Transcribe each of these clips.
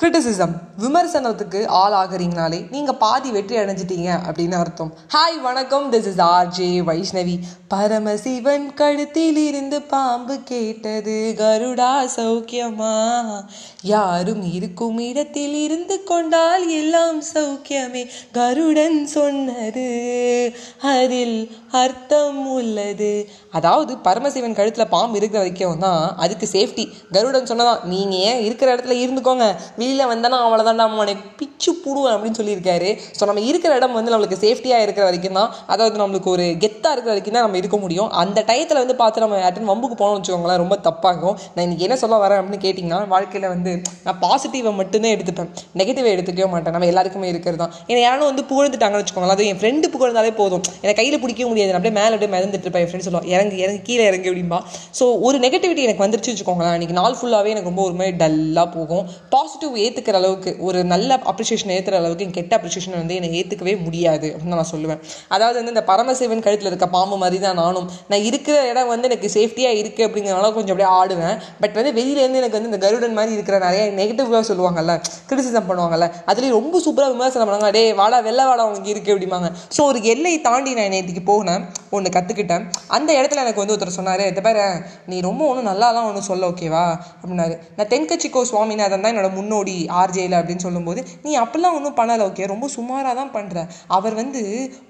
Criticism விமர்சனத்துக்கு ஆள் ஆகிறீங்கனாலே நீங்க பாதி வெற்றி அடைஞ்சிட்டீங்க அப்படின்னு அர்த்தம். ஹாய் வணக்கம். This is R J Vaishnavi Paramasivan கழுத்தில் இருந்து பாம்பு கேட்டது கருடா சௌக்கியமா? யாரும் இருக்கும் இடத்தில் இருந்து கொண்டால் எல்லாம் சௌக்கியமே? கருடன் சொன்னது அதில் அர்த்தம் உள்ளது. அதாவது பரமசிவன் கழுத்துல பாம்பு இருக்கிற வரைக்கும் தான் அதுக்கு சேஃப்டி கருடன் சொன்னதான் நீங்க ஏன் இருக்கிற இடத்துல இருந்துக்கோங்க. வெளியில வந்தானா நம்ம உனக்கு பிச்சு போடுவேன் அப்படின்னு சொல்லியிருக்காரு. ஸோ நம்ம இருக்கிற இடம் வந்து நம்மளுக்கு சேஃப்டியாக இருக்கிற வரைக்கும் தான் அதாவது நம்மளுக்கு ஒரு கெத்தாக இருக்கிற வரைக்கும் தான் நம்ம இருக்க முடியும். அந்த டயத்தில் வந்து பார்த்து நம்ம யார்ட்டன் வம்புக்கு போனோம்னு வச்சுக்கோங்களேன் ரொம்ப தப்பாகும். நான் இன்றைக்கி என்ன சொல்ல வரேன் அப்படின்னு கேட்டிங்கன்னா வாழ்க்கையில் வந்து நான் பாசிட்டிவை மட்டும்தான் எடுத்துப்பேன். நெகட்டிவை எடுத்துக்கவே மாட்டேன். நம்ம எல்லாருக்குமே இருக்கிறது தான். ஏன்னா யாரும் வந்து புகழ்ந்துட்டாங்கன்னு வச்சுக்கோங்களேன் அது என் ஃப்ரெண்டு புகழ்ந்தாலே போதும். எனக்கு கையில் பிடிக்க முடியாது. அப்படியே மேலே அப்படியே மிதந்துட்டு இருப்பேன். என் ஃப்ரெண்ட் சொல்லுவான் இறங்கு இறங்கி கீழே இறங்கி அப்படின்பா. ஸோ ஒரு நெகட்டிவிட்டி எனக்கு வந்துருச்சு வச்சுக்கோங்களேன். இன்னைக்கு நாள் ஃபுல்லாகவே எனக்கு ரொம்ப ஒரு மாதிரி டல்லாக போகும். பாசிட்டிவ் ஏற்றுக்கிற அளவுக்கு ஒரு நல்ல அப்ரிஷியேஷன் ஏற்றுற அளவுக்கு என் கெட்ட அப்ரிஷியேஷன் வந்து என்னை ஏற்றுக்கவே முடியாது அப்படின்னு நான் சொல்லுவேன். அதாவது வந்து இந்த பரமசிவன் கழுத்தில் இருக்க பாம்பு மாதிரி தான் நானும். நான் இருக்கிற இடம் வந்து எனக்கு சேஃப்டியாக இருக்குது அப்படிங்கிறனால கொஞ்சம் அப்படியே ஆடுவேன். பட் வந்து வெளியிலேருந்து எனக்கு வந்து இந்த கருடன் மாதிரி இருக்கிற நிறைய நெகட்டிவாக சொல்லுவாங்கல்ல கிரிட்டிசிசம் பண்ணுவாங்கல்ல அதுலேயும் ரொம்ப சூப்பராக விமர்சனம் பண்ணுவாங்க. டே வாடா வெள்ளை வாடா அவங்க இருக்குது அப்படிம்பாங்க. ஸோ ஒரு எல்லை தாண்டி நான் நேற்றுக்கு போனேன். ஒன்று கற்றுக்கிட்டேன் அந்த இடத்துல எனக்கு வந்து ஒருத்தர் சொன்னார் இதை பாரு நீ ரொம்ப ஒன்றும் நல்லாலாம் ஒன்றும் சொல்ல ஓகேவா அப்படின்னாரு. நான் தென்கட்சிக்கோ சுவாமிநாதன் தான் என்னோட முன்னோடி ஆர்ஜேயில் அப்படின்னு சொல்லும்போது நீ அப்படிலாம் ஒன்றும் பண்ணலை ஓகே ரொம்ப சுமாராக தான் பண்ணுற அவர் வந்து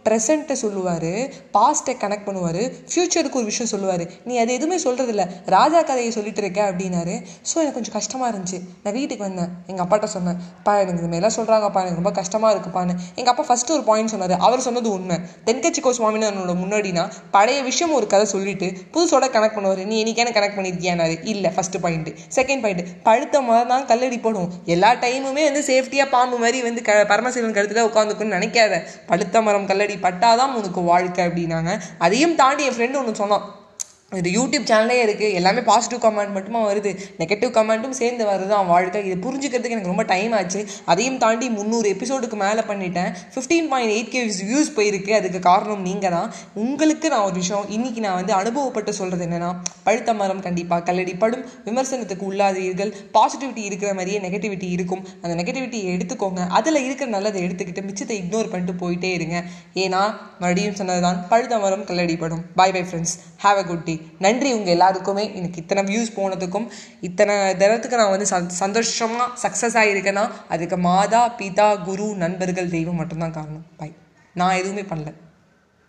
ப்ரெசண்ட்டை சொல்லுவார் பாஸ் பாஸ்ட்டை கனெக்ட் பண்ணுவார் ஃப்யூச்சருக்கு ஒரு விஷயம் சொல்லுவார். நீ அது எதுவுமே சொல்கிறதில்ல ராஜா கதையை சொல்லிட்டு இருக்க அப்படின்னாரு. ஸோ எனக்கு கொஞ்சம் கஷ்டமாக இருந்துச்சு. நான் வீட்டுக்கு வந்தேன். எங்கள் அப்பாட்ட சொன்னேன். பா எனக்கு இதுமாரிலாம் சொல்கிறாங்கப்பா எனக்கு ரொம்ப கஷ்டமாக இருக்குப்பான்னு. எங்கள் அப்பா ஃபஸ்ட்டு ஒரு பாயிண்ட் சொன்னார். அவர் சொன்னது உண்மை. தென்கட்சிக்கோ சுவாமினோட முன்னாடினா பழைய விஷயம் ஒரு கதை சொல்லிட்டு புதுசோட கனெக்ட் பண்ணுவார். நீ இன்னைக்கான கனெக்ட் பண்ணியிருக்கியானாரு இல்லை ஃபஸ்ட்டு பாயிண்ட் செகண்ட் பாயிண்ட் பழுத்த மரம் தான் கல்லடி போடும். எல்லா டைமுமே வந்து சேஃப்டியாக பாம்பு மாதிரி வந்து க பரமசிவன் கழுத்துல உட்காந்துக்குன்னு நினைக்காத. பழுத்த மரம் கல்லடி பட்டாதான் உனக்கு வாழ்க்கை அப்படின்னாங்க. அதையும் தாண்டி என் ஃப்ரெண்டு ஒன்று சொன்னான். இது யூடியூப் சேனலே இருக்குது எல்லாமே பாசிட்டிவ் கமெண்ட் மட்டுமா வருது. நெகட்டிவ் கமெண்ட்டும் சேர்ந்து வருது அவன் வாழ்க்கை. இது புரிஞ்சுக்கிறதுக்கு எனக்கு ரொம்ப டைம் ஆச்சு. அதையும் தாண்டி முந்நூறு எபிசோடுக்கு மேலே பண்ணிட்டேன். Fifteen point eight K views போயிருக்கு. அதுக்கு காரணம் நீங்கள் தான் உங்களுக்கு நான் ஒரு விஷயம் இன்றைக்கி நான் வந்து அனுபவப்பட்டு சொல்கிறது என்னென்னா பழுத்த மரம் கண்டிப்பாக கல்லடிப்படும். விமர்சனத்துக்கு உள்ளாதீர்கள். பாசிட்டிவிட்டி இருக்கிற மாதிரியே நெகட்டிவிட்டி இருக்கும். அந்த நெகட்டிவிட்டியை எடுத்துக்கோங்க. அதில் இருக்கிற நல்லதை எடுத்துக்கிட்டு மிச்சத்தை இக்னோர் பண்ணிட்டு போயிட்டே இருங்க. ஏன்னா மறுபடியும் சொன்னது தான் பழுத்த மரம் கல்லடிப்படும். Bye bye bye friends have a good day நன்றி உங்கள் எல்லாருக்குமே. எனக்கு இத்தனை வியூஸ் போனதுக்கும் இத்தனை தினத்துக்கு நான் வந்து சந் சந்தோஷமாக சக்ஸஸ் ஆகியிருக்கேன்னா அதுக்கு மாதா பிதா குரு நண்பர்கள் தெய்வம் மட்டும்தான் காரணம். பை நான் எதுவுமே பண்ணல.